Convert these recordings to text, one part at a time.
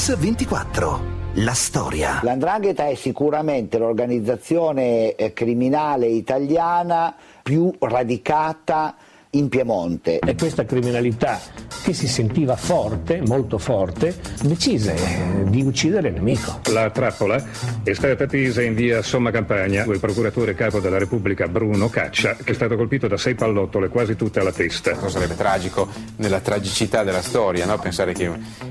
Mix24. La storia. L'andrangheta è sicuramente l'organizzazione eh, criminale italiana più radicata in Piemonte. E questa criminalità che si sentiva forte, molto forte, decise eh, di uccidere il nemico. La trappola è stata tesa in via Somma Campagna il procuratore capo della Repubblica Bruno Caccia, che è stato colpito da sei pallottole, quasi tutte alla testa. Sarebbe tragico nella tragicità della storia, no? pensare che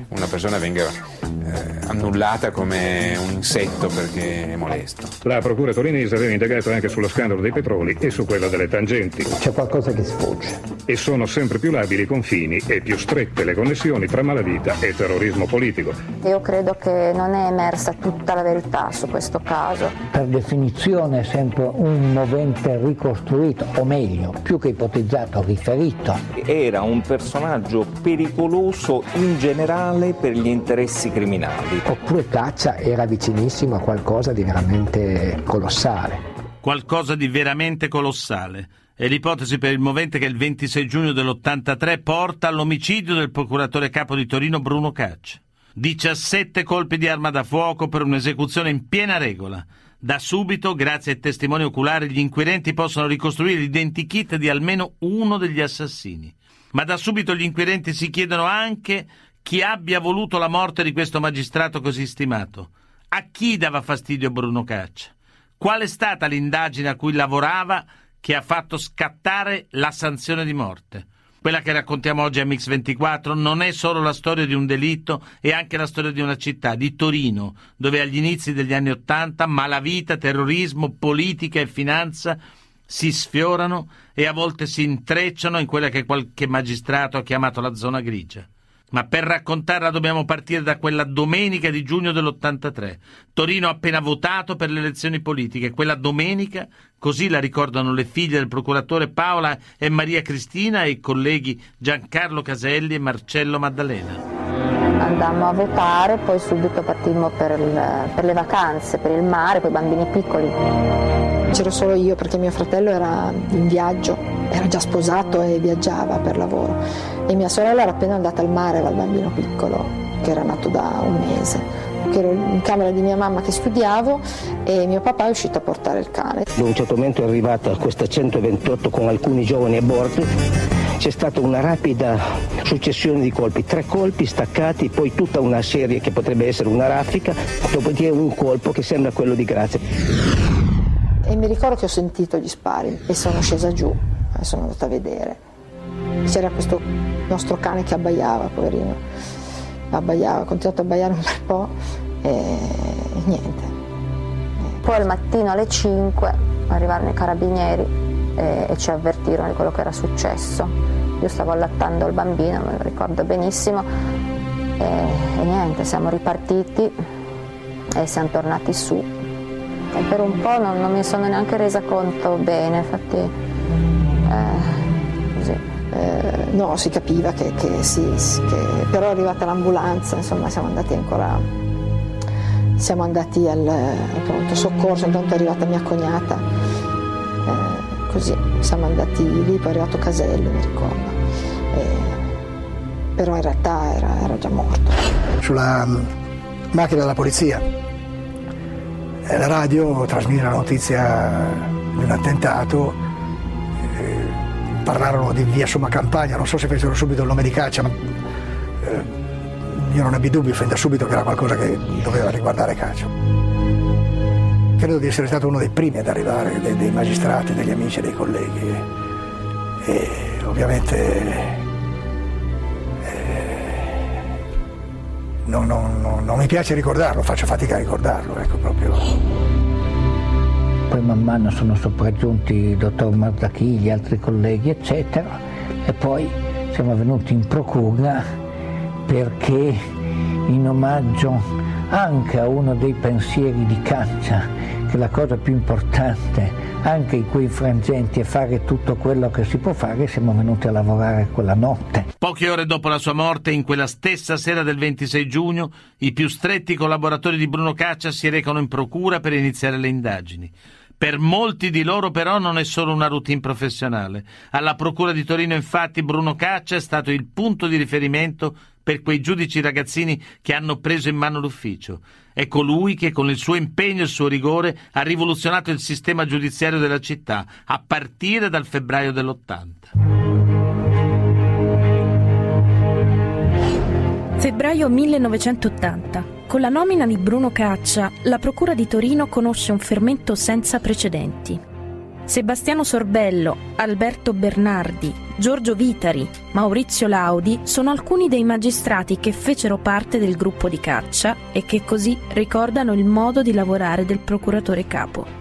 una persona venga eh, annullata come un insetto perché è molesto. La procura torinese aveva indagato anche sullo scandalo dei petroli e su quella delle tangenti. C'è qualcosa che sfugge. E sono sempre più labili i confini e più strette le connessioni tra malavita e terrorismo politico. Io credo che non è emersa tutta la verità su questo caso. Per definizione è sempre un movente ricostruito, o meglio, più che ipotizzato, riferito. Era un personaggio pericoloso in generale per gli interessi criminali. Oppure Caccia era vicinissimo a qualcosa di veramente colossale. Qualcosa di veramente colossale è l'ipotesi per il movente che il 26 giugno dell'83 porta all'omicidio del procuratore capo di Torino Bruno Caccia. 17 colpi di arma da fuoco per un'esecuzione in piena regola. Da subito, grazie ai testimoni oculari, gli inquirenti possono ricostruire l'identikit di almeno uno degli assassini. Ma da subito gli inquirenti si chiedono anche chi abbia voluto la morte di questo magistrato così stimato. A chi dava fastidio Bruno Caccia? Qual è stata l'indagine a cui lavorava che ha fatto scattare la sanzione di morte. Quella che raccontiamo oggi a Mix24 non è solo la storia di un delitto, è anche la storia di una città, di Torino, dove agli inizi degli anni Ottanta malavita, terrorismo, politica e finanza si sfiorano e a volte si intrecciano in quella che qualche magistrato ha chiamato la zona grigia. Ma per raccontarla dobbiamo partire da quella domenica di giugno dell'83. Torino ha appena votato per le elezioni politiche. Quella domenica, così la ricordano le figlie del procuratore Paola e Maria Cristina e i colleghi Giancarlo Caselli e Marcello Maddalena. Andammo a votare, poi subito partimmo per, il, per le vacanze, per il mare, con i bambini piccoli. C'ero solo io perché mio fratello era in viaggio, era già sposato e viaggiava per lavoro e mia sorella era appena andata al mare dal bambino piccolo che era nato da un mese che ero in camera di mia mamma che studiavo e mio papà è uscito a portare il cane. Da un certo momento è arrivata questa 128 con alcuni giovani a bordo, c'è stata una rapida successione di colpi, tre colpi staccati, poi tutta una serie che potrebbe essere una raffica, dopodiché un colpo che sembra quello di Grazia. E mi ricordo che ho sentito gli spari e sono scesa giù, e sono andata a vedere c'era questo nostro cane che abbaiava, poverino, abbaiava, ha continuato a abbaiare un bel po' e niente. Poi al mattino alle 5 arrivarono i carabinieri e, e ci avvertirono di quello che era successo. Io stavo allattando il bambino, me lo ricordo benissimo, e, e niente, siamo ripartiti e siamo tornati su. E per un po' non, non mi sono neanche resa conto bene, infatti eh, eh, no, si capiva che, che sì, che, però è arrivata l'ambulanza, insomma siamo andati ancora, siamo andati al, al pronto soccorso, intanto è arrivata mia cognata, eh, così siamo andati lì, poi è arrivato Casello, mi ricordo, eh, però in realtà era, era già morto. Sulla um, macchina della polizia, eh, la radio trasmise la notizia di un attentato parlarono di via Somma Campagna, non so se fecero subito il nome di caccia, ma eh, io non ebbi dubbi fin da subito che era qualcosa che doveva riguardare caccia. Credo di essere stato uno dei primi ad arrivare, dei, dei magistrati, degli amici, dei colleghi. E, ovviamente eh, non, non, non, non, mi piace ricordarlo, faccio fatica a ricordarlo, ecco proprio. Poi man mano sono sopraggiunti il dottor Marzachì, gli altri colleghi, eccetera, e poi siamo venuti in procura perché in omaggio anche a uno dei pensieri di caccia, la cosa più importante, anche in quei frangenti, è fare tutto quello che si può fare, siamo venuti a lavorare quella notte. Poche ore dopo la sua morte, in quella stessa sera del 26 giugno, i più stretti collaboratori di Bruno Caccia si recano in procura per iniziare le indagini Per molti di loro però non è solo una routine professionale. Alla Procura di Torino infatti Bruno Caccia è stato il punto di riferimento per quei giudici ragazzini che hanno preso in mano l'ufficio. È colui che con il suo impegno e il suo rigore ha rivoluzionato il sistema giudiziario della città, a partire dal febbraio dell'80. Febbraio 1980. Con la nomina di Bruno Caccia, la Procura di Torino conosce un fermento senza precedenti. Sebastiano Sorbello, Alberto Bernardi, Giorgio Vitari, Maurizio Laudi sono alcuni dei magistrati che fecero parte del gruppo di Caccia e che così ricordano il modo di lavorare del procuratore capo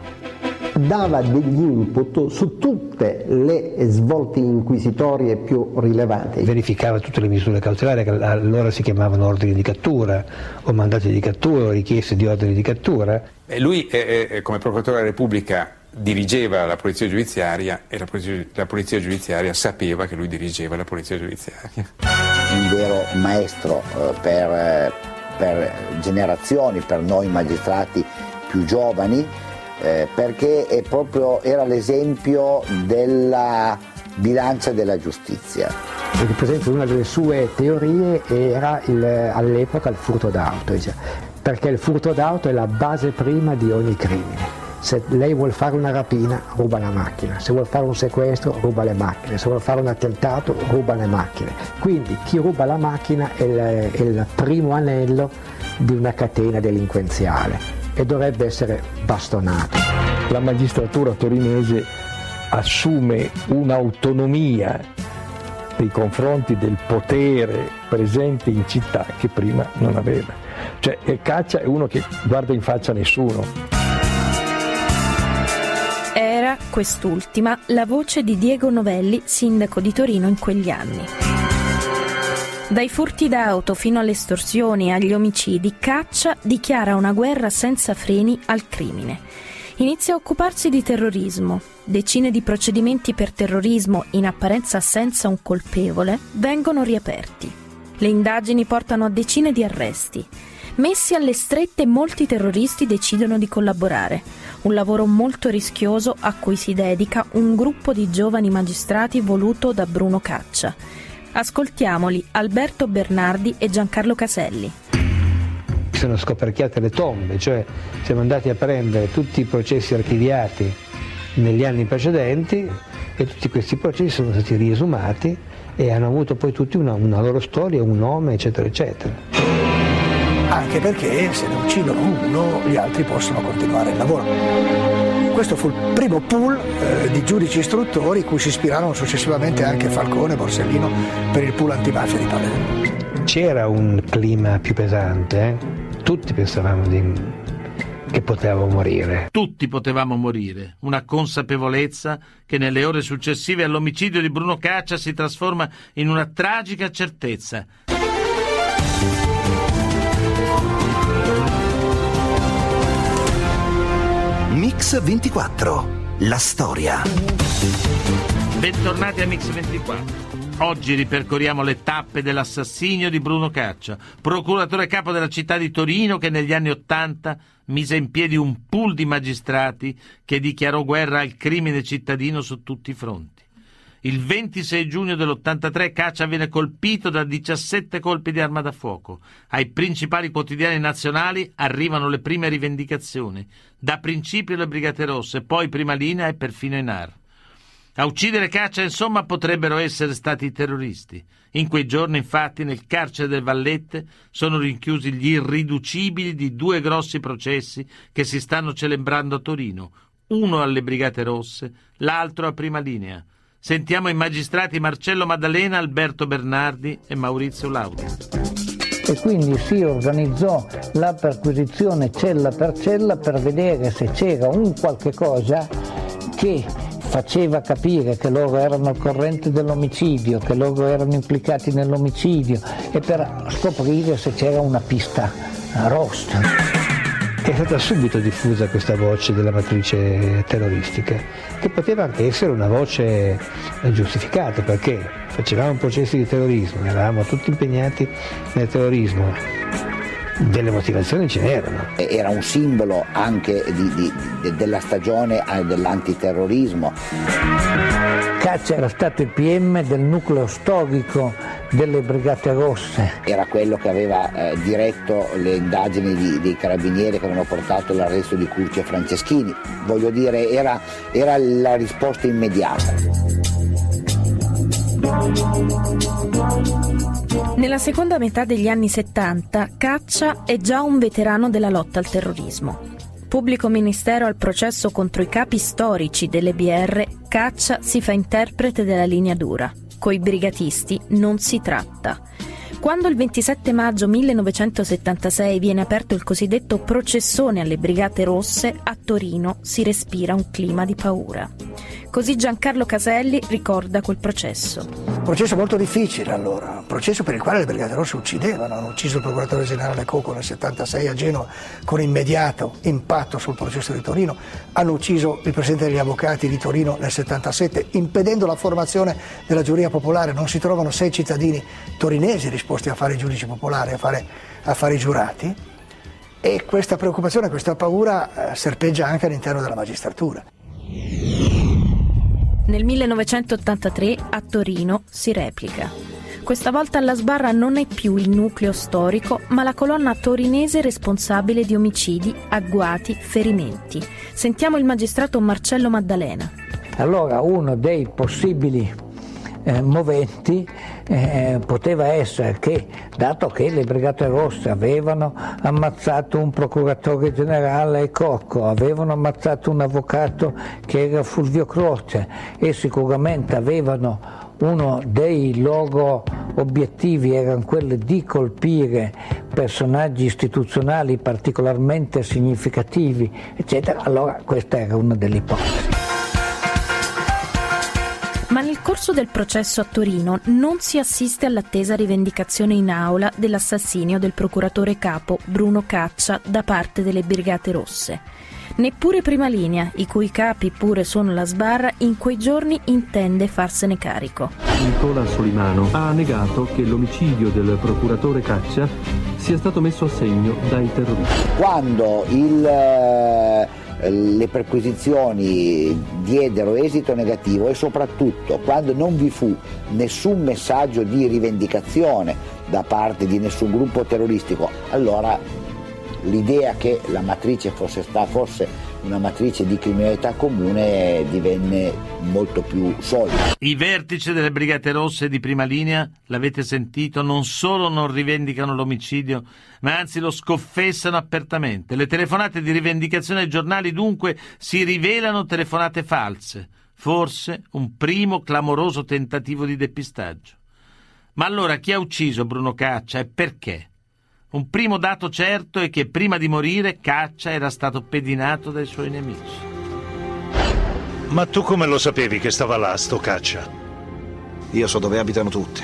dava degli input su tutte le svolte inquisitorie più rilevanti. Verificava tutte le misure cautelari che allora si chiamavano ordini di cattura o mandati di cattura o richieste di ordini di cattura. E lui eh, eh, come procuratore della Repubblica dirigeva la polizia giudiziaria e la polizia, la polizia, giudiziaria sapeva che lui dirigeva la polizia giudiziaria. Un vero maestro eh, per, eh, per generazioni, per noi magistrati più giovani eh, perché proprio, era l'esempio della bilancia della giustizia. Perché per esempio una delle sue teorie era il, all'epoca il furto d'auto, perché il furto d'auto è la base prima di ogni crimine. Se lei vuole fare una rapina, ruba la macchina, se vuole fare un sequestro, ruba le macchine, se vuole fare un attentato, ruba le macchine. Quindi chi ruba la macchina è il, è il primo anello di una catena delinquenziale e dovrebbe essere bastonato. La magistratura torinese assume un'autonomia nei confronti del potere presente in città che prima non aveva. Cioè Caccia è uno che guarda in faccia nessuno. Era quest'ultima la voce di Diego Novelli, sindaco di Torino in quegli anni. Dai furti d'auto fino alle estorsioni e agli omicidi, Caccia dichiara una guerra senza freni al crimine. Inizia a occuparsi di terrorismo. Decine di procedimenti per terrorismo, in apparenza senza un colpevole, vengono riaperti. Le indagini portano a decine di arresti. Messi alle strette, molti terroristi decidono di collaborare. Un lavoro molto rischioso a cui si dedica un gruppo di giovani magistrati voluto da Bruno Caccia Ascoltiamoli Alberto Bernardi e Giancarlo Caselli. Sono scoperchiate le tombe, cioè siamo andati a prendere tutti i processi archiviati negli anni precedenti e tutti questi processi sono stati riesumati e hanno avuto poi tutti una, una loro storia, un nome, eccetera, eccetera. Anche perché se ne uccidono uno, gli altri possono continuare il lavoro. Questo fu il primo pool eh, di giudici istruttori cui si ispirarono successivamente anche Falcone e Borsellino per il pool antimafia di Palermo. C'era un clima più pesante, eh? tutti pensavamo di, che potevamo morire. Tutti potevamo morire, una consapevolezza che nelle ore successive all'omicidio di Bruno Caccia si trasforma in una tragica certezza. Mix 24. La storia. Bentornati a Mix 24. Oggi ripercorriamo le tappe dell'assassinio di Bruno Caccia, procuratore capo della città di Torino che negli anni Ottanta mise in piedi un pool di magistrati che dichiarò guerra al crimine cittadino su tutti i fronti. Il 26 giugno dell'83 Caccia viene colpito da 17 colpi di arma da fuoco. Ai principali quotidiani nazionali arrivano le prime rivendicazioni. Da principio le Brigate Rosse, poi Prima Linea e perfino Enar. A uccidere Caccia, insomma, potrebbero essere stati i terroristi. In quei giorni, infatti, nel carcere del Vallette sono rinchiusi gli irriducibili di due grossi processi che si stanno celebrando a Torino, uno alle Brigate Rosse, l'altro a Prima Linea. Sentiamo i magistrati Marcello Maddalena, Alberto Bernardi e Maurizio Laudi. E quindi si organizzò la perquisizione cella per cella per vedere se c'era un qualche cosa che faceva capire che loro erano al corrente dell'omicidio, che loro erano implicati nell'omicidio e per scoprire se c'era una pista rossa. È stata subito diffusa questa voce della matrice terroristica, che poteva anche essere una voce giustificata perché facevamo processi di terrorismo, eravamo tutti impegnati nel terrorismo. Delle motivazioni ce n'erano. Era un simbolo anche di, di, di, della stagione eh, dell'antiterrorismo. Caccia era stato il PM del nucleo storico delle Brigate Rosse. Era quello che aveva eh, diretto le indagini di, dei carabinieri che avevano portato all'arresto di Curci e Franceschini. Voglio dire, era, era la risposta immediata. Nella seconda metà degli anni 70, Caccia è già un veterano della lotta al terrorismo. Pubblico ministero al processo contro i capi storici delle BR, Caccia si fa interprete della linea dura. Coi brigatisti non si tratta. Quando il 27 maggio 1976 viene aperto il cosiddetto processone alle Brigate Rosse, a Torino si respira un clima di paura. Così Giancarlo Caselli ricorda quel processo. Un processo molto difficile allora, un processo per il quale le Brigate Rosse uccidevano, hanno ucciso il procuratore generale Coco nel 76 a Genova con immediato impatto sul processo di Torino, hanno ucciso il presidente degli avvocati di Torino nel 77 impedendo la formazione della giuria popolare, non si trovano sei cittadini torinesi disposti a fare i giudici popolari, a fare, a fare i giurati. E questa preoccupazione, questa paura eh, serpeggia anche all'interno della magistratura. Nel 1983 a Torino si replica. Questa volta alla sbarra non è più il nucleo storico, ma la colonna torinese responsabile di omicidi, agguati, ferimenti. Sentiamo il magistrato Marcello Maddalena. Allora uno dei possibili eh, moventi eh, poteva essere che, dato che le Brigate Rosse avevano ammazzato un procuratore generale Cocco, avevano ammazzato un avvocato che era Fulvio Croce e sicuramente avevano uno dei loro obiettivi erano quelli di colpire personaggi istituzionali particolarmente significativi, eccetera, allora questa era una delle ipotesi. Corso del processo a Torino non si assiste all'attesa rivendicazione in aula dell'assassinio del procuratore capo Bruno Caccia da parte delle Brigate Rosse. Neppure Prima Linea, i cui capi pure sono la sbarra, in quei giorni intende farsene carico. Nicola Solimano ha negato che l'omicidio del procuratore Caccia sia stato messo a segno dai terroristi. Quando il le perquisizioni diedero esito negativo e soprattutto quando non vi fu nessun messaggio di rivendicazione da parte di nessun gruppo terroristico, allora l'idea che la matrice fosse, sta, fosse una matrice di criminalità comune divenne molto più solida. I vertici delle Brigate Rosse di prima linea, l'avete sentito, non solo non rivendicano l'omicidio, ma anzi lo scoffessano apertamente. Le telefonate di rivendicazione ai giornali dunque si rivelano telefonate false, forse un primo clamoroso tentativo di depistaggio. Ma allora chi ha ucciso Bruno Caccia e perché? Un primo dato certo è che prima di morire Caccia era stato pedinato dai suoi nemici. Ma tu come lo sapevi che stava là, sto Caccia? Io so dove abitano tutti.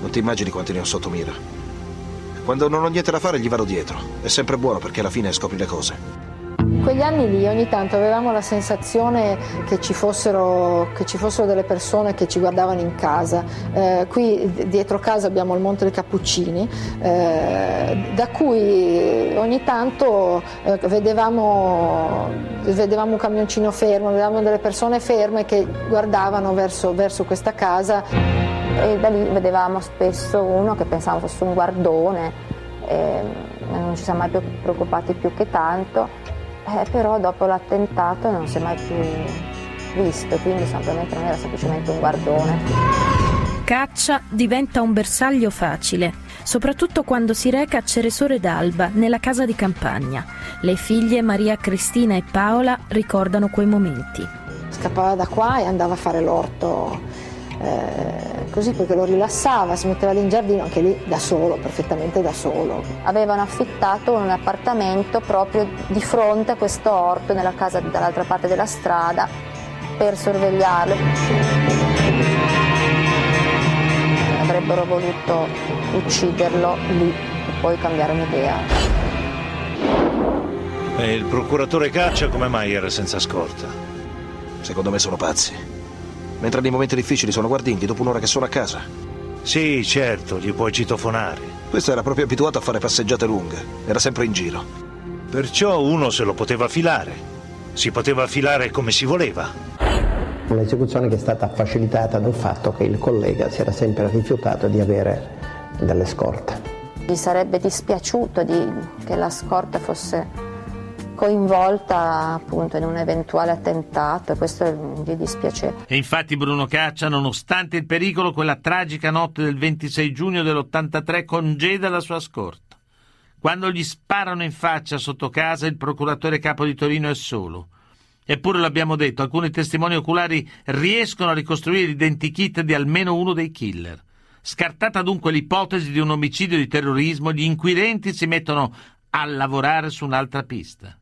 Non ti immagini quanti ne ho sotto mira. Quando non ho niente da fare gli vado dietro. È sempre buono perché alla fine scopri le cose. Quegli anni lì ogni tanto avevamo la sensazione che ci fossero, che ci fossero delle persone che ci guardavano in casa. Eh, qui dietro casa abbiamo il Monte dei Cappuccini, eh, da cui ogni tanto eh, vedevamo, vedevamo, un camioncino fermo, vedevamo delle persone ferme che guardavano verso, verso questa casa. E da lì vedevamo spesso uno che pensavamo fosse un guardone, non ci siamo mai preoccupati più che tanto eh, però dopo l'attentato non si è mai più visto, quindi semplicemente non era semplicemente un guardone. Caccia diventa un bersaglio facile, soprattutto quando si reca a Ceresore d'Alba, nella casa di campagna. Le figlie Maria Cristina e Paola ricordano quei momenti. Scappava da qua e andava a fare l'orto eh, così perché lo rilassava, si metteva lì in giardino, anche lì da solo, perfettamente da solo. Avevano affittato un appartamento proprio di fronte a questo orto, nella casa dall'altra parte della strada, per sorvegliarlo. Avrebbero voluto ucciderlo lì e poi cambiare un'idea. E il procuratore Caccia come mai era senza scorta? Secondo me sono pazzi. Mentre nei momenti difficili sono guardinghi dopo un'ora che sono a casa. Sì, certo, gli puoi citofonare. Questo era proprio abituato a fare passeggiate lunghe, era sempre in giro. Perciò uno se lo poteva filare. Si poteva filare come si voleva. Un'esecuzione che è stata facilitata dal fatto che il collega si era sempre rifiutato di avere delle scorte. Gli sarebbe dispiaciuto di, che la scorta fosse coinvolta appunto in un eventuale attentato e questo gli dispiaceva. E infatti Bruno Caccia, nonostante il pericolo, quella tragica notte del 26 giugno dell'83 congeda la sua scorta. Quando gli sparano in faccia sotto casa, il procuratore capo di Torino è solo. Eppure l'abbiamo detto, alcuni testimoni oculari riescono a ricostruire l'identikit di almeno uno dei killer. Scartata dunque l'ipotesi di un omicidio di terrorismo, gli inquirenti si mettono a lavorare su un'altra pista.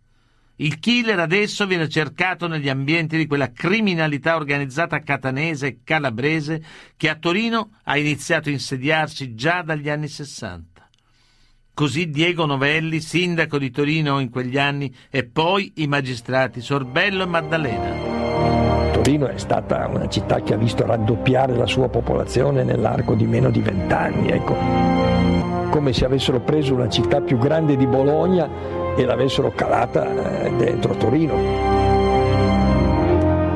Il killer adesso viene cercato negli ambienti di quella criminalità organizzata catanese e calabrese che a Torino ha iniziato a insediarsi già dagli anni Sessanta. Così Diego Novelli, sindaco di Torino in quegli anni, e poi i magistrati Sorbello e Maddalena. Torino è stata una città che ha visto raddoppiare la sua popolazione nell'arco di meno di vent'anni. Ecco. Come se avessero preso una città più grande di Bologna e l'avessero calata eh, dentro Torino.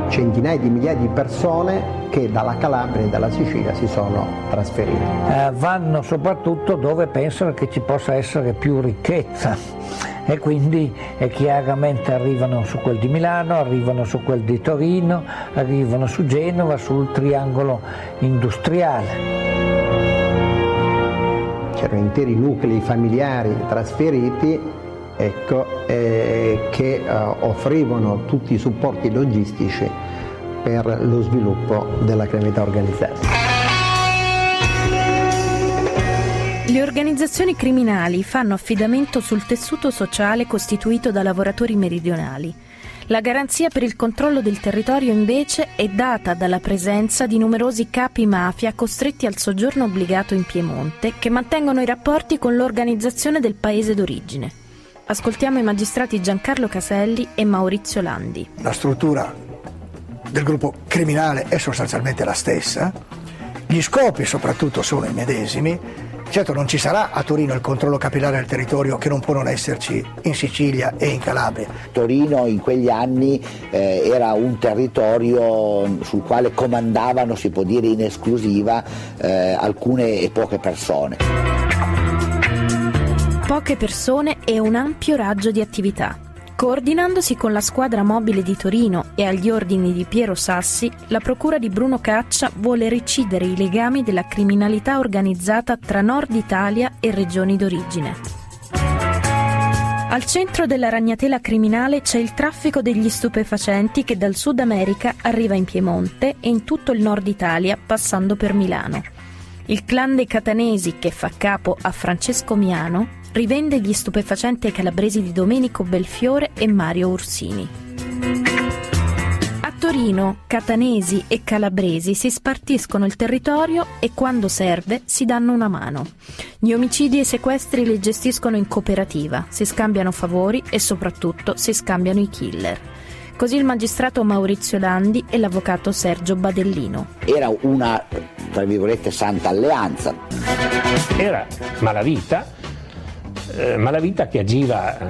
Centinaia di migliaia di persone che dalla Calabria e dalla Sicilia si sono trasferite. Eh, vanno soprattutto dove pensano che ci possa essere più ricchezza e quindi è chiaramente arrivano su quel di Milano, arrivano su quel di Torino, arrivano su Genova, sul triangolo industriale. C'erano interi nuclei familiari trasferiti ecco, eh, che eh, offrivano tutti i supporti logistici per lo sviluppo della criminalità organizzata. Le organizzazioni criminali fanno affidamento sul tessuto sociale costituito da lavoratori meridionali. La garanzia per il controllo del territorio invece è data dalla presenza di numerosi capi mafia costretti al soggiorno obbligato in Piemonte che mantengono i rapporti con l'organizzazione del paese d'origine. Ascoltiamo i magistrati Giancarlo Caselli e Maurizio Landi. La struttura del gruppo criminale è sostanzialmente la stessa, gli scopi soprattutto sono i medesimi, certo non ci sarà a Torino il controllo capillare del territorio che non può non esserci in Sicilia e in Calabria. Torino in quegli anni eh, era un territorio sul quale comandavano, si può dire in esclusiva, eh, alcune e poche persone. Poche persone e un ampio raggio di attività. Coordinandosi con la squadra mobile di Torino e agli ordini di Piero Sassi, la procura di Bruno Caccia vuole recidere i legami della criminalità organizzata tra Nord Italia e regioni d'origine. Al centro della ragnatela criminale c'è il traffico degli stupefacenti che dal Sud America arriva in Piemonte e in tutto il Nord Italia passando per Milano. Il clan dei catanesi che fa capo a Francesco Miano rivende gli stupefacenti ai calabresi di Domenico Belfiore e Mario Ursini. A Torino, catanesi e calabresi si spartiscono il territorio e quando serve si danno una mano. Gli omicidi e i sequestri li gestiscono in cooperativa, si scambiano favori e soprattutto si scambiano i killer. Così il magistrato Maurizio Landi e l'avvocato Sergio Badellino. Era una, tra virgolette, santa alleanza. Era malavita eh, Malavita che agiva eh,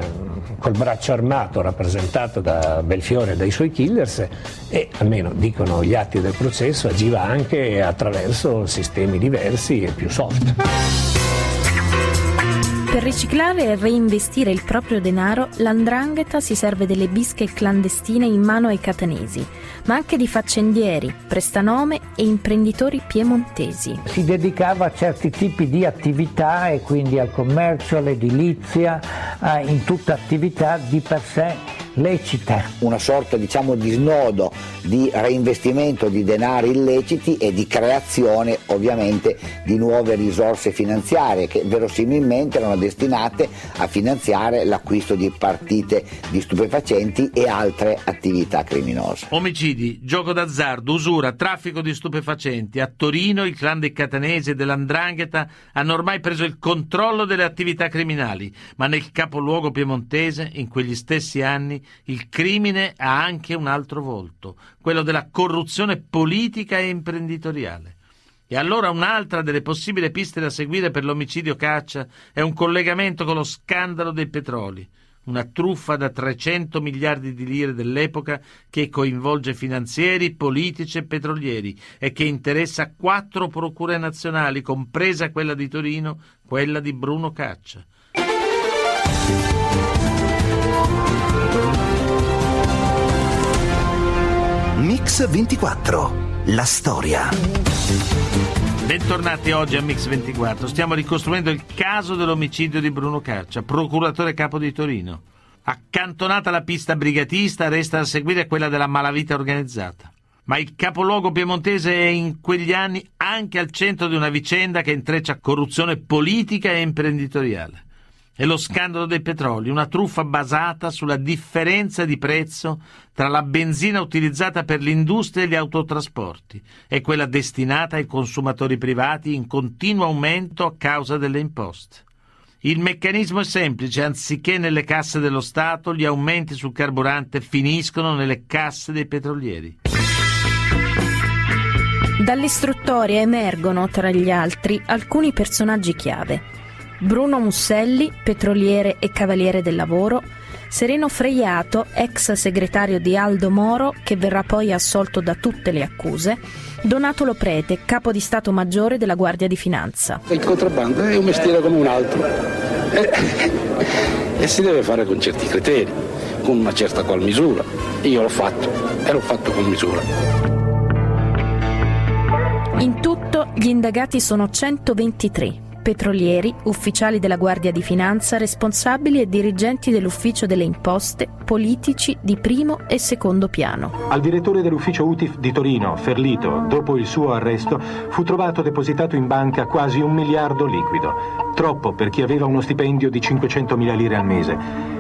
col braccio armato rappresentato da Belfiore e dai suoi killers e, almeno dicono gli atti del processo, agiva anche attraverso sistemi diversi e più soft. Per riciclare e reinvestire il proprio denaro, l'andrangheta si serve delle bische clandestine in mano ai catanesi, ma anche di faccendieri, prestanome e imprenditori piemontesi. Si dedicava a certi tipi di attività e quindi al commercio, all'edilizia, in tutta attività di per sé lecite. Una sorta diciamo di snodo di reinvestimento di denari illeciti e di creazione ovviamente di nuove risorse finanziarie che verosimilmente erano destinate a finanziare l'acquisto di partite di stupefacenti e altre attività criminose. Omicidi, gioco d'azzardo, usura, traffico di stupefacenti. A Torino il clan dei catanesi e dell'andrangheta hanno ormai preso il controllo delle attività criminali, ma nel capoluogo piemontese in quegli stessi anni il crimine ha anche un altro volto, quello della corruzione politica e imprenditoriale. E allora un'altra delle possibili piste da seguire per l'omicidio Caccia è un collegamento con lo scandalo dei petroli, una truffa da 300 miliardi di lire dell'epoca che coinvolge finanzieri, politici e petrolieri e che interessa quattro procure nazionali, compresa quella di Torino, quella di Bruno Caccia. Mix 24. La storia. Bentornati oggi a Mix24. Stiamo ricostruendo il caso dell'omicidio di Bruno Caccia, procuratore capo di Torino. Accantonata la pista brigatista, resta da seguire quella della malavita organizzata. Ma il capoluogo piemontese è in quegli anni anche al centro di una vicenda che intreccia corruzione politica e imprenditoriale. È lo scandalo dei petroli, una truffa basata sulla differenza di prezzo tra la benzina utilizzata per l'industria e gli autotrasporti e quella destinata ai consumatori privati in continuo aumento a causa delle imposte. Il meccanismo è semplice, anziché nelle casse dello Stato, gli aumenti sul carburante finiscono nelle casse dei petrolieri. Dall'istruttoria emergono, tra gli altri, alcuni personaggi chiave. Bruno Musselli, petroliere e cavaliere del lavoro, Sereno Freiato, ex segretario di Aldo Moro, che verrà poi assolto da tutte le accuse, Donato Loprete, capo di Stato Maggiore della Guardia di Finanza. Il contrabbando è un mestiere come un altro e, e si deve fare con certi criteri, con una certa qual misura. Io l'ho fatto e l'ho fatto con misura. In tutto gli indagati sono 123 petrolieri, ufficiali della Guardia di Finanza, responsabili e dirigenti dell'ufficio delle imposte, politici di primo e secondo piano. Al direttore dell'ufficio UTIF di Torino, Ferlito, dopo il suo arresto, fu trovato depositato in banca quasi un miliardo liquido, troppo per chi aveva uno stipendio di 500.000 lire al mese.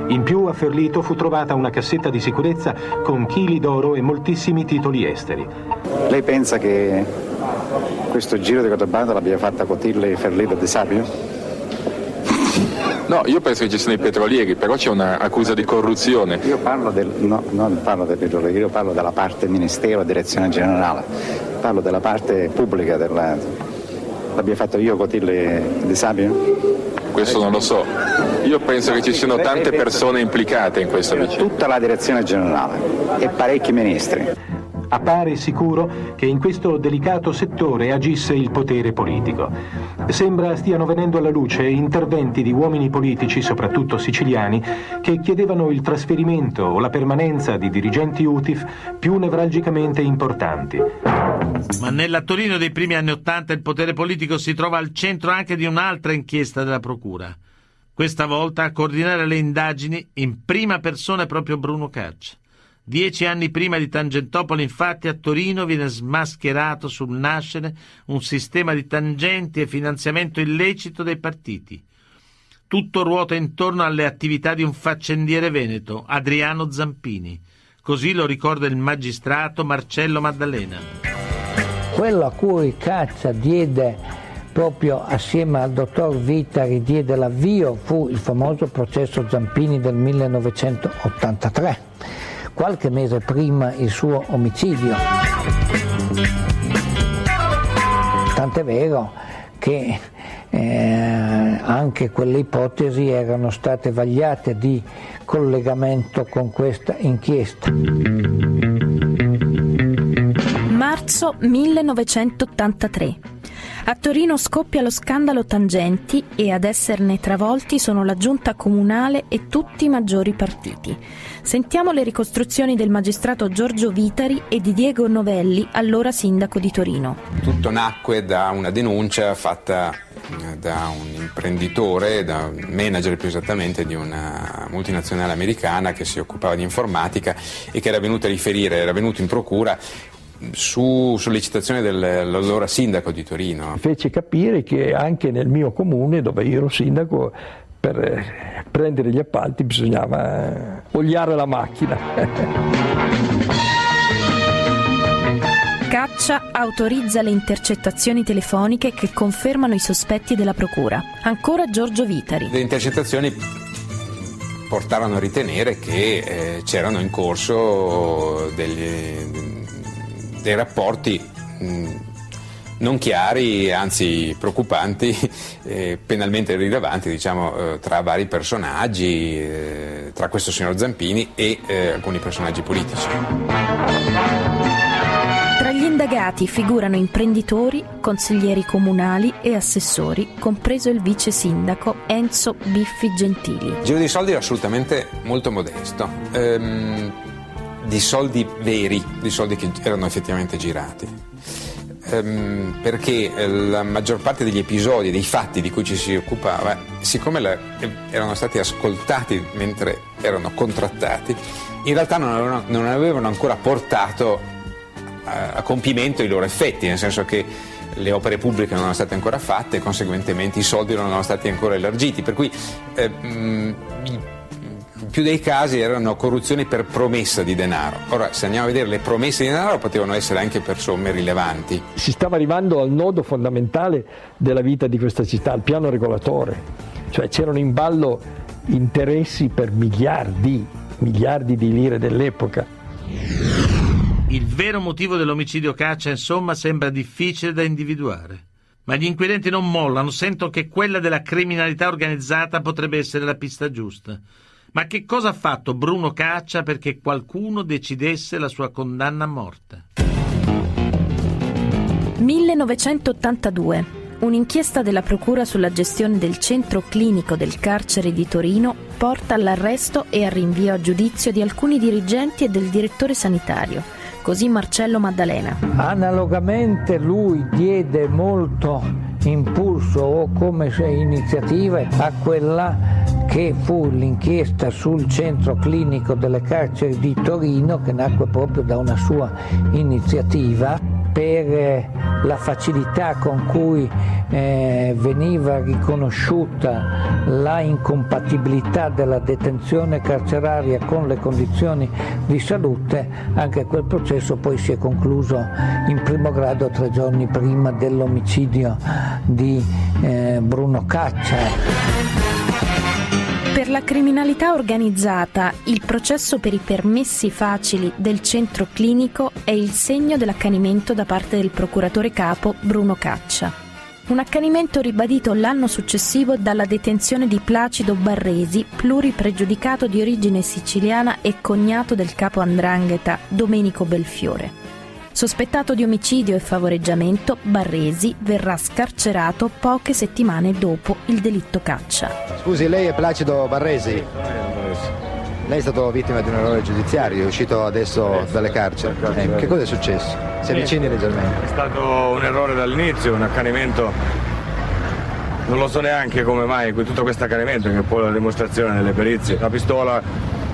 In più a Ferlito fu trovata una cassetta di sicurezza con chili d'oro e moltissimi titoli esteri. Lei pensa che questo giro di contrabbando l'abbia fatta Ferlito e De Sapio? No, io penso che ci siano i petrolieri, però c'è un'accusa di corruzione. Io parlo del, no, non parlo dei petrolieri, io parlo della parte Ministero, Direzione Generale, parlo della parte pubblica della... L'abbia fatto io Cotilli e De Sapio? Questo non lo so. Io penso che ci siano tante persone implicate in questa vicenda. Tutta la direzione generale e parecchi ministri. Appare sicuro che in questo delicato settore agisse il potere politico. Sembra stiano venendo alla luce interventi di uomini politici, soprattutto siciliani, che chiedevano il trasferimento o la permanenza di dirigenti UTIF più nevralgicamente importanti. Ma nella Torino dei primi anni Ottanta il potere politico si trova al centro anche di un'altra inchiesta della Procura. Questa volta a coordinare le indagini in prima persona è proprio Bruno Caccia. Dieci anni prima di Tangentopoli, infatti, a Torino viene smascherato sul nascere un sistema di tangenti e finanziamento illecito dei partiti. Tutto ruota intorno alle attività di un faccendiere veneto, Adriano Zampini. Così lo ricorda il magistrato Marcello Maddalena. Quello a cui Caccia diede proprio assieme al dottor Vitari diede l'avvio fu il famoso processo Zampini del 1983 qualche mese prima il suo omicidio. Tant'è vero che eh, anche quelle ipotesi erano state vagliate di collegamento con questa inchiesta. Marzo 1983. A Torino scoppia lo scandalo Tangenti e ad esserne travolti sono la giunta comunale e tutti i maggiori partiti. Sentiamo le ricostruzioni del magistrato Giorgio Vitari e di Diego Novelli, allora sindaco di Torino. Tutto nacque da una denuncia fatta eh, da un imprenditore, da un manager più esattamente di una multinazionale americana che si occupava di informatica e che era venuto a riferire, era venuto in procura su sollecitazione dell'allora sindaco di Torino. Fece capire che anche nel mio comune, dove io ero sindaco, per eh, prendere gli appalti bisognava eh, oliare la macchina. Caccia autorizza le intercettazioni telefoniche che confermano i sospetti della Procura. Ancora Giorgio Vitari. Le intercettazioni portavano a ritenere che eh, c'erano in corso degli, dei rapporti mh, non chiari, anzi preoccupanti, eh, penalmente rilevanti diciamo, eh, tra vari personaggi, eh, tra questo signor Zampini e eh, alcuni personaggi politici. Tra gli indagati figurano imprenditori, consiglieri comunali e assessori, compreso il vice sindaco Enzo Biffi Gentili. Il giro di soldi era assolutamente molto modesto. Ehm, di soldi veri, di soldi che erano effettivamente girati. Ehm, perché eh, la maggior parte degli episodi, dei fatti di cui ci si occupava, siccome la, erano stati ascoltati mentre erano contrattati, in realtà non avevano, non avevano ancora portato a, a compimento i loro effetti, nel senso che le opere pubbliche non erano state ancora fatte e conseguentemente i soldi non erano stati ancora elargiti. Per cui eh, più dei casi erano corruzioni per promessa di denaro. Ora, se andiamo a vedere le promesse di denaro potevano essere anche per somme rilevanti. Si stava arrivando al nodo fondamentale della vita di questa città, il piano regolatore. Cioè c'erano in ballo interessi per miliardi, miliardi di lire dell'epoca. Il vero motivo dell'omicidio Caccia, insomma, sembra difficile da individuare. Ma gli inquirenti non mollano, sentono che quella della criminalità organizzata potrebbe essere la pista giusta. Ma che cosa ha fatto Bruno Caccia perché qualcuno decidesse la sua condanna a morte? 1982. Un'inchiesta della Procura sulla gestione del centro clinico del carcere di Torino porta all'arresto e al rinvio a giudizio di alcuni dirigenti e del direttore sanitario, così Marcello Maddalena. Analogamente lui diede molto impulso o come iniziativa a quella che fu l'inchiesta sul centro clinico delle carceri di Torino che nacque proprio da una sua iniziativa per eh, la facilità con cui eh, veniva riconosciuta la incompatibilità della detenzione carceraria con le condizioni di salute, anche quel processo poi si è concluso in primo grado tre giorni prima dell'omicidio di eh, Bruno Caccia. La criminalità organizzata, il processo per i permessi facili del centro clinico è il segno dell'accanimento da parte del procuratore capo Bruno Caccia. Un accanimento ribadito l'anno successivo dalla detenzione di Placido Barresi, pluripregiudicato di origine siciliana e cognato del capo Andrangheta Domenico Belfiore. Sospettato di omicidio e favoreggiamento, Barresi verrà scarcerato poche settimane dopo il delitto caccia. Scusi, lei è Placido Barresi? Lei è stato vittima di un errore giudiziario, è uscito adesso dalle carceri. Eh, che cosa è successo? Si avvicini leggermente. È stato un errore dall'inizio, un accanimento. Non lo so neanche come mai tutto questo accanimento, che è poi la dimostrazione delle perizie. La pistola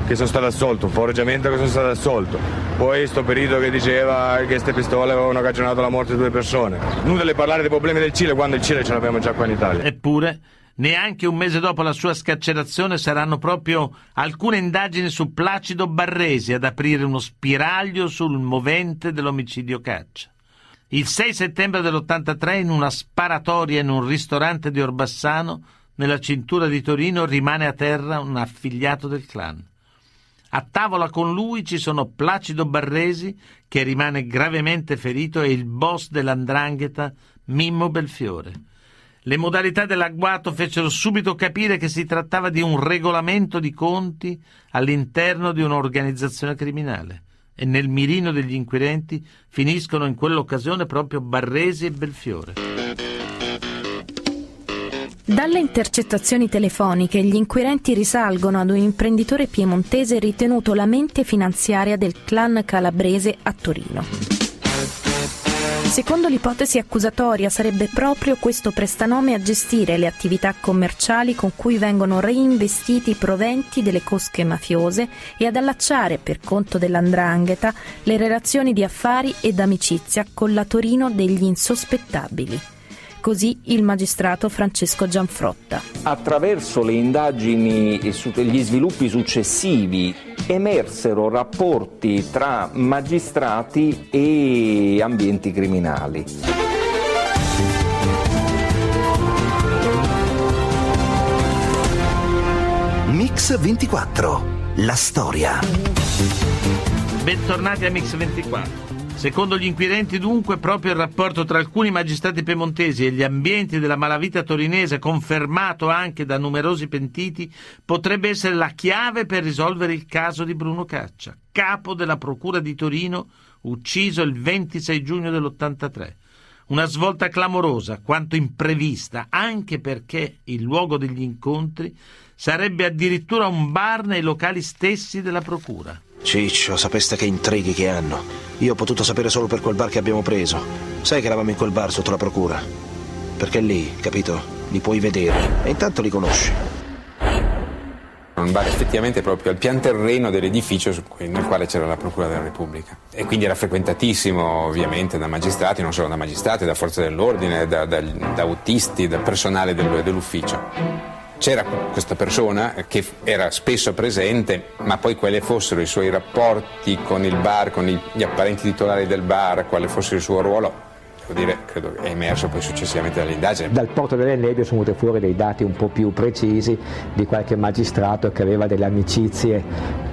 che sono stato assolto, un forreggiamento che sono stato assolto. Poi sto perito che diceva che queste pistole avevano cagionato la morte di due persone. Inutile parlare dei problemi del Cile quando il Cile ce l'abbiamo già qua in Italia. Eppure, neanche un mese dopo la sua scarcerazione saranno proprio alcune indagini su Placido Barresi ad aprire uno spiraglio sul movente dell'omicidio Caccia. Il 6 settembre dell'83 in una sparatoria in un ristorante di Orbassano, nella cintura di Torino, rimane a terra un affiliato del clan. A tavola con lui ci sono Placido Barresi, che rimane gravemente ferito, e il boss dell'andrangheta Mimmo Belfiore. Le modalità dell'agguato fecero subito capire che si trattava di un regolamento di conti all'interno di un'organizzazione criminale e nel mirino degli inquirenti finiscono in quell'occasione proprio Barresi e Belfiore. Dalle intercettazioni telefoniche gli inquirenti risalgono ad un imprenditore piemontese ritenuto la mente finanziaria del clan calabrese a Torino. Secondo l'ipotesi accusatoria sarebbe proprio questo prestanome a gestire le attività commerciali con cui vengono reinvestiti i proventi delle cosche mafiose e ad allacciare per conto dell'andrangheta le relazioni di affari ed amicizia con la Torino degli insospettabili. Così il magistrato Francesco Gianfrotta. Attraverso le indagini e gli sviluppi successivi emersero rapporti tra magistrati e ambienti criminali. Mix 24, la storia. Bentornati a Mix 24. Secondo gli inquirenti dunque proprio il rapporto tra alcuni magistrati piemontesi e gli ambienti della malavita torinese, confermato anche da numerosi pentiti, potrebbe essere la chiave per risolvere il caso di Bruno Caccia, capo della Procura di Torino, ucciso il 26 giugno dell'83. Una svolta clamorosa, quanto imprevista, anche perché il luogo degli incontri sarebbe addirittura un bar nei locali stessi della Procura. Ciccio, sapeste che intrighi che hanno. Io ho potuto sapere solo per quel bar che abbiamo preso. Sai che eravamo in quel bar sotto la procura? Perché lì, capito, li puoi vedere e intanto li conosci. Un bar effettivamente proprio al pian terreno dell'edificio nel quale c'era la Procura della Repubblica. E quindi era frequentatissimo ovviamente da magistrati, non solo da magistrati, da forze dell'ordine, da, da, da autisti, da personale del, dell'ufficio c'era questa persona che era spesso presente, ma poi quali fossero i suoi rapporti con il bar, con gli apparenti titolari del bar, quale fosse il suo ruolo, dire, credo che è emerso poi successivamente dall'indagine. Dal porto delle nebbie sono venuti fuori dei dati un po' più precisi di qualche magistrato che aveva delle amicizie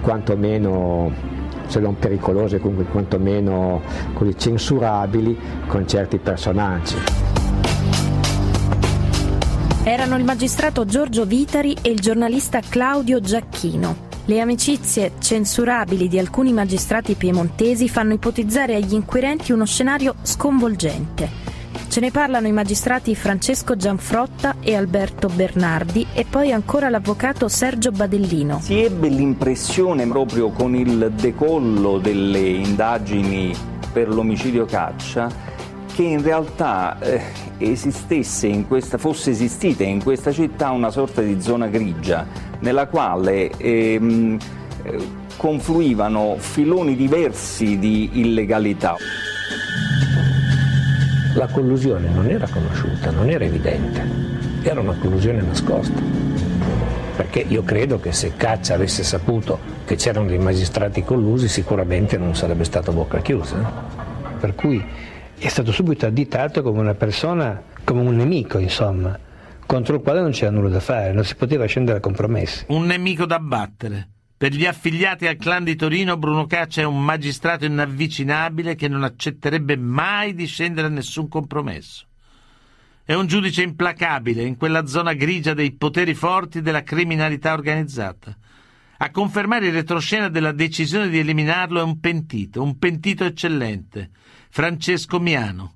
quantomeno se non pericolose, comunque quantomeno censurabili con certi personaggi. Erano il magistrato Giorgio Vitari e il giornalista Claudio Giacchino. Le amicizie censurabili di alcuni magistrati piemontesi fanno ipotizzare agli inquirenti uno scenario sconvolgente. Ce ne parlano i magistrati Francesco Gianfrotta e Alberto Bernardi e poi ancora l'avvocato Sergio Badellino. Si ebbe l'impressione proprio con il decollo delle indagini per l'omicidio Caccia che in realtà eh, esistesse in questa, fosse esistita in questa città una sorta di zona grigia nella quale ehm, eh, confluivano filoni diversi di illegalità. La collusione non era conosciuta, non era evidente, era una collusione nascosta. Perché io credo che se Caccia avesse saputo che c'erano dei magistrati collusi sicuramente non sarebbe stato bocca chiusa. Per cui è stato subito additato come una persona, come un nemico, insomma, contro il quale non c'era nulla da fare, non si poteva scendere a compromessi. Un nemico da battere. Per gli affiliati al clan di Torino, Bruno Caccia è un magistrato inavvicinabile che non accetterebbe mai di scendere a nessun compromesso. È un giudice implacabile in quella zona grigia dei poteri forti della criminalità organizzata. A confermare il retroscena della decisione di eliminarlo è un pentito, un pentito eccellente, Francesco Miano.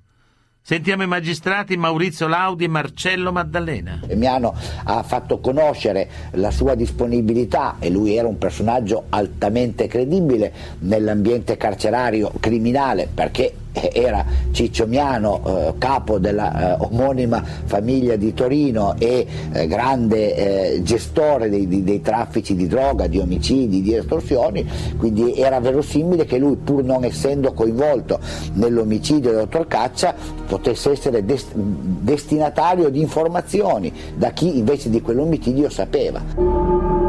Sentiamo i magistrati Maurizio Laudi e Marcello Maddalena. Miano ha fatto conoscere la sua disponibilità e lui era un personaggio altamente credibile nell'ambiente carcerario criminale perché era Ciccio Miano, eh, capo della eh, omonima famiglia di Torino e eh, grande eh, gestore dei, dei, dei, traffici di droga, di omicidi, di estorsioni, quindi era verosimile che lui pur non essendo coinvolto nell'omicidio del dottor Caccia potesse essere dest- destinatario di informazioni da chi invece di quell'omicidio sapeva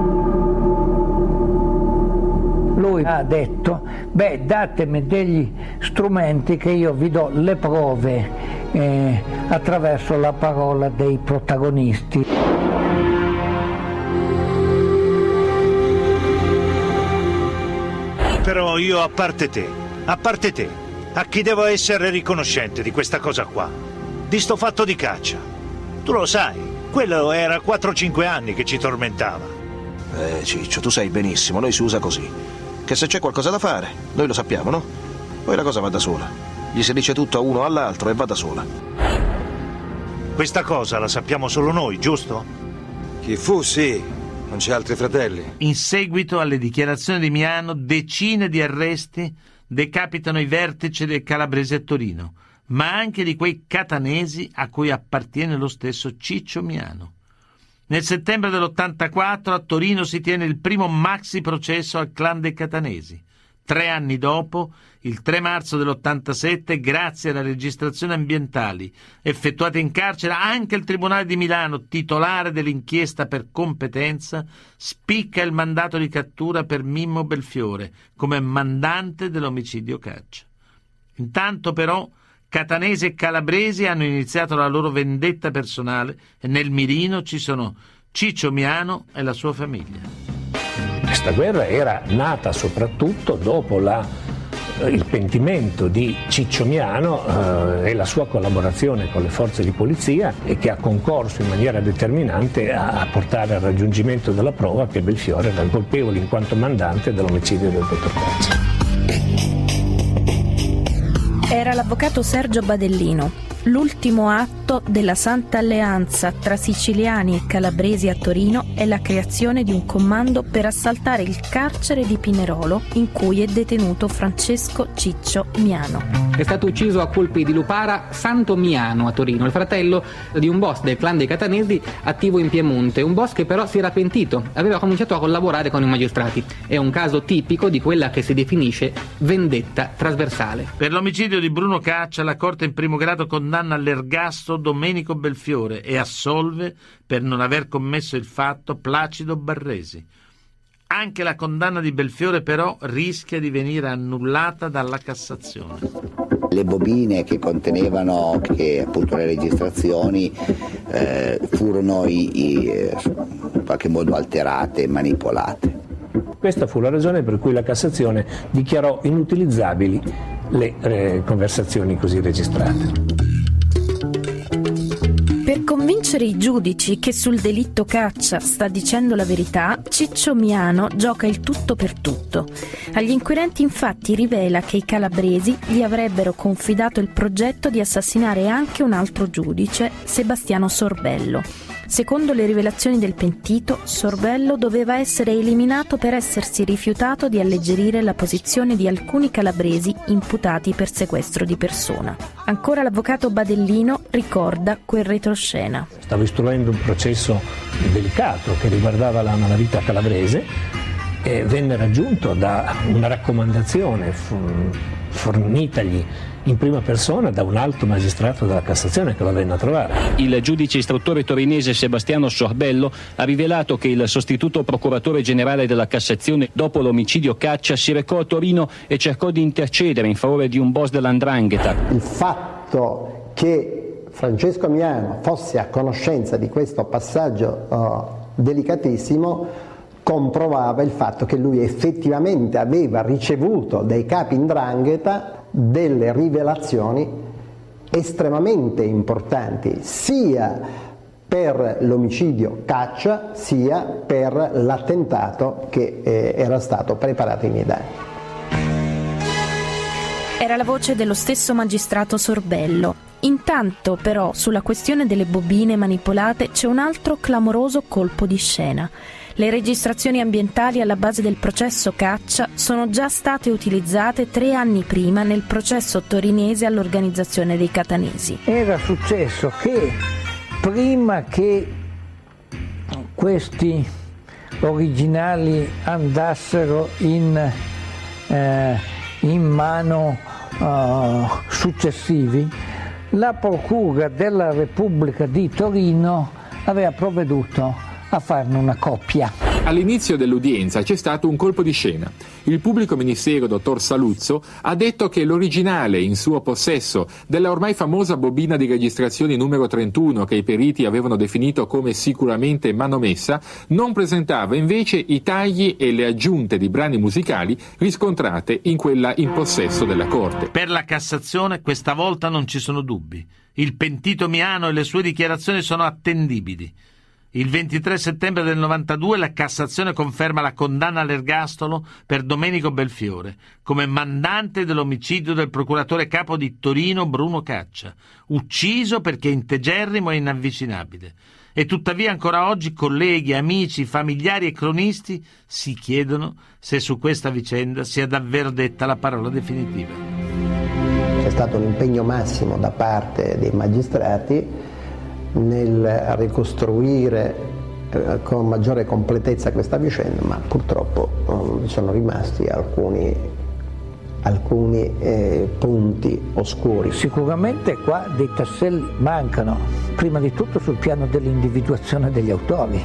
lui ha detto, beh datemi degli strumenti che io vi do le prove eh, attraverso la parola dei protagonisti. Però io a parte te, a parte te, a chi devo essere riconoscente di questa cosa qua? Di sto fatto di caccia. Tu lo sai, quello era 4-5 anni che ci tormentava. Eh, Ciccio, tu sai benissimo, noi si usa così che se c'è qualcosa da fare, noi lo sappiamo, no? Poi la cosa va da sola. Gli si dice tutto a uno o all'altro e va da sola. Questa cosa la sappiamo solo noi, giusto? Chi fu, sì. Non c'è altri fratelli. In seguito alle dichiarazioni di Miano, decine di arresti decapitano i vertici del Calabrese a Torino, ma anche di quei catanesi a cui appartiene lo stesso Ciccio Miano. Nel settembre dell'84 a Torino si tiene il primo maxi processo al clan dei Catanesi. Tre anni dopo, il 3 marzo dell'87, grazie alle registrazioni ambientali effettuate in carcere, anche il Tribunale di Milano, titolare dell'inchiesta per competenza, spicca il mandato di cattura per Mimmo Belfiore come mandante dell'omicidio Caccia. Intanto però Catanesi e calabresi hanno iniziato la loro vendetta personale e nel mirino ci sono Ciccio Miano e la sua famiglia. Questa guerra era nata soprattutto dopo la il pentimento di Ciccio Miano eh, e la sua collaborazione con le forze di polizia e che ha concorso in maniera determinante a, portare al raggiungimento della prova che Belfiore era colpevole in quanto mandante dell'omicidio del dottor Caccia. Era l'avvocato Sergio Badellino, L'ultimo atto della Santa Alleanza tra siciliani e calabresi a Torino è la creazione di un comando per assaltare il carcere di Pinerolo in cui è detenuto Francesco Ciccio Miano. È stato ucciso a colpi di lupara Santo Miano a Torino, il fratello di un boss del clan dei Catanesi attivo in Piemonte, un boss che però si era pentito, aveva cominciato a collaborare con i magistrati. È un caso tipico di quella che si definisce vendetta trasversale. Per l'omicidio di Bruno Caccia la Corte in primo grado con condanna all'ergastolo Domenico Belfiore e assolve per non aver commesso il fatto Placido Barresi. Anche la condanna di Belfiore però rischia di venire annullata dalla Cassazione. Le bobine che contenevano che, appunto, le registrazioni eh, furono i, i, eh, in qualche modo alterate e manipolate. Questa fu la ragione per cui la Cassazione dichiarò inutilizzabili le eh, conversazioni così registrate. Convincere i giudici che sul delitto caccia sta dicendo la verità, Ciccio Miano gioca il tutto per tutto. Agli inquirenti infatti rivela che i calabresi gli avrebbero confidato il progetto di assassinare anche un altro giudice, Sebastiano Sorbello. Secondo le rivelazioni del pentito, Sorbello doveva essere eliminato per essersi rifiutato di alleggerire la posizione di alcuni calabresi imputati per sequestro di persona. Ancora l'avvocato Badellino ricorda quel retroscena. Stavo istruendo un processo delicato che riguardava la malavita calabrese e venne raggiunto da una raccomandazione fornitagli in prima persona da un alto magistrato della Cassazione che lo venne a trovare. Il giudice istruttore torinese Sebastiano Sorbello ha rivelato che il sostituto procuratore generale della Cassazione, dopo l'omicidio Caccia, si recò a Torino e cercò di intercedere in favore di un boss dell'Andrangheta. Il fatto che Francesco Miano fosse a conoscenza di questo passaggio uh, delicatissimo comprovava il fatto che lui effettivamente aveva ricevuto dai capi Indrangheta delle rivelazioni estremamente importanti sia per l'omicidio Caccia sia per l'attentato che eh, era stato preparato in Italia. Era la voce dello stesso magistrato Sorbello. Intanto però sulla questione delle bobine manipolate c'è un altro clamoroso colpo di scena. Le registrazioni ambientali alla base del processo Caccia sono già state utilizzate tre anni prima nel processo torinese all'organizzazione dei catanesi. Era successo che prima che questi originali andassero in, eh, in mano uh, successivi, la Procura della Repubblica di Torino aveva provveduto a farne una coppia. All'inizio dell'udienza c'è stato un colpo di scena. Il pubblico ministero, dottor Saluzzo, ha detto che l'originale in suo possesso della ormai famosa bobina di registrazioni numero 31 che i periti avevano definito come sicuramente manomessa, non presentava invece i tagli e le aggiunte di brani musicali riscontrate in quella in possesso della Corte. Per la Cassazione questa volta non ci sono dubbi. Il pentito Miano e le sue dichiarazioni sono attendibili. Il 23 settembre del 92 la Cassazione conferma la condanna all'ergastolo per Domenico Belfiore come mandante dell'omicidio del procuratore capo di Torino Bruno Caccia, ucciso perché integerrimo e inavvicinabile. E tuttavia ancora oggi colleghi, amici, familiari e cronisti si chiedono se su questa vicenda sia davvero detta la parola definitiva. C'è stato un impegno massimo da parte dei magistrati nel ricostruire eh, con maggiore completezza questa vicenda, ma purtroppo um, sono rimasti alcuni, alcuni eh, punti oscuri. Sicuramente qua dei tasselli mancano, prima di tutto sul piano dell'individuazione degli autori,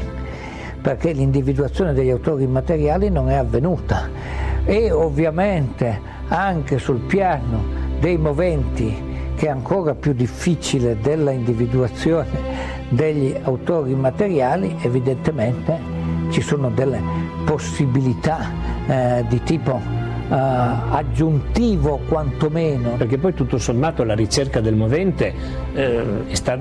perché l'individuazione degli autori immateriali non è avvenuta e ovviamente anche sul piano dei moventi che è ancora più difficile della individuazione degli autori materiali, evidentemente ci sono delle possibilità eh, di tipo aggiuntivo quantomeno. Perché poi tutto sommato la ricerca del movente eh, è sta,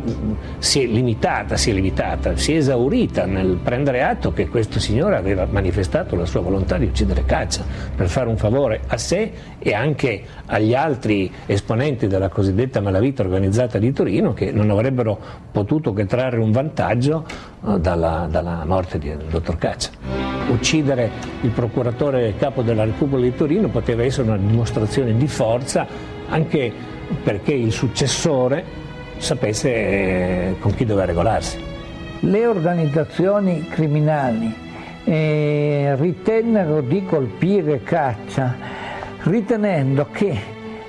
si è limitata, si è limitata, si è esaurita nel prendere atto che questo signore aveva manifestato la sua volontà di uccidere Caccia per fare un favore a sé e anche agli altri esponenti della cosiddetta malavita organizzata di Torino che non avrebbero potuto che trarre un vantaggio eh, dalla, dalla morte del dottor Caccia uccidere il procuratore capo della Repubblica di Torino poteva essere una dimostrazione di forza anche perché il successore sapesse eh, con chi doveva regolarsi. Le organizzazioni criminali eh, ritennero di colpire Caccia ritenendo che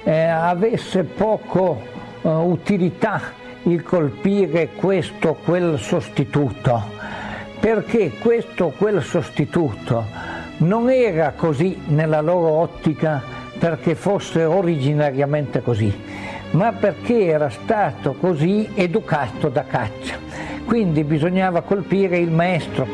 eh, avesse poco eh, utilità il colpire questo o quel sostituto perché questo o quel sostituto non era così nella loro ottica perché fosse originariamente così, ma perché era stato così educato da caccia. Quindi bisognava colpire il maestro.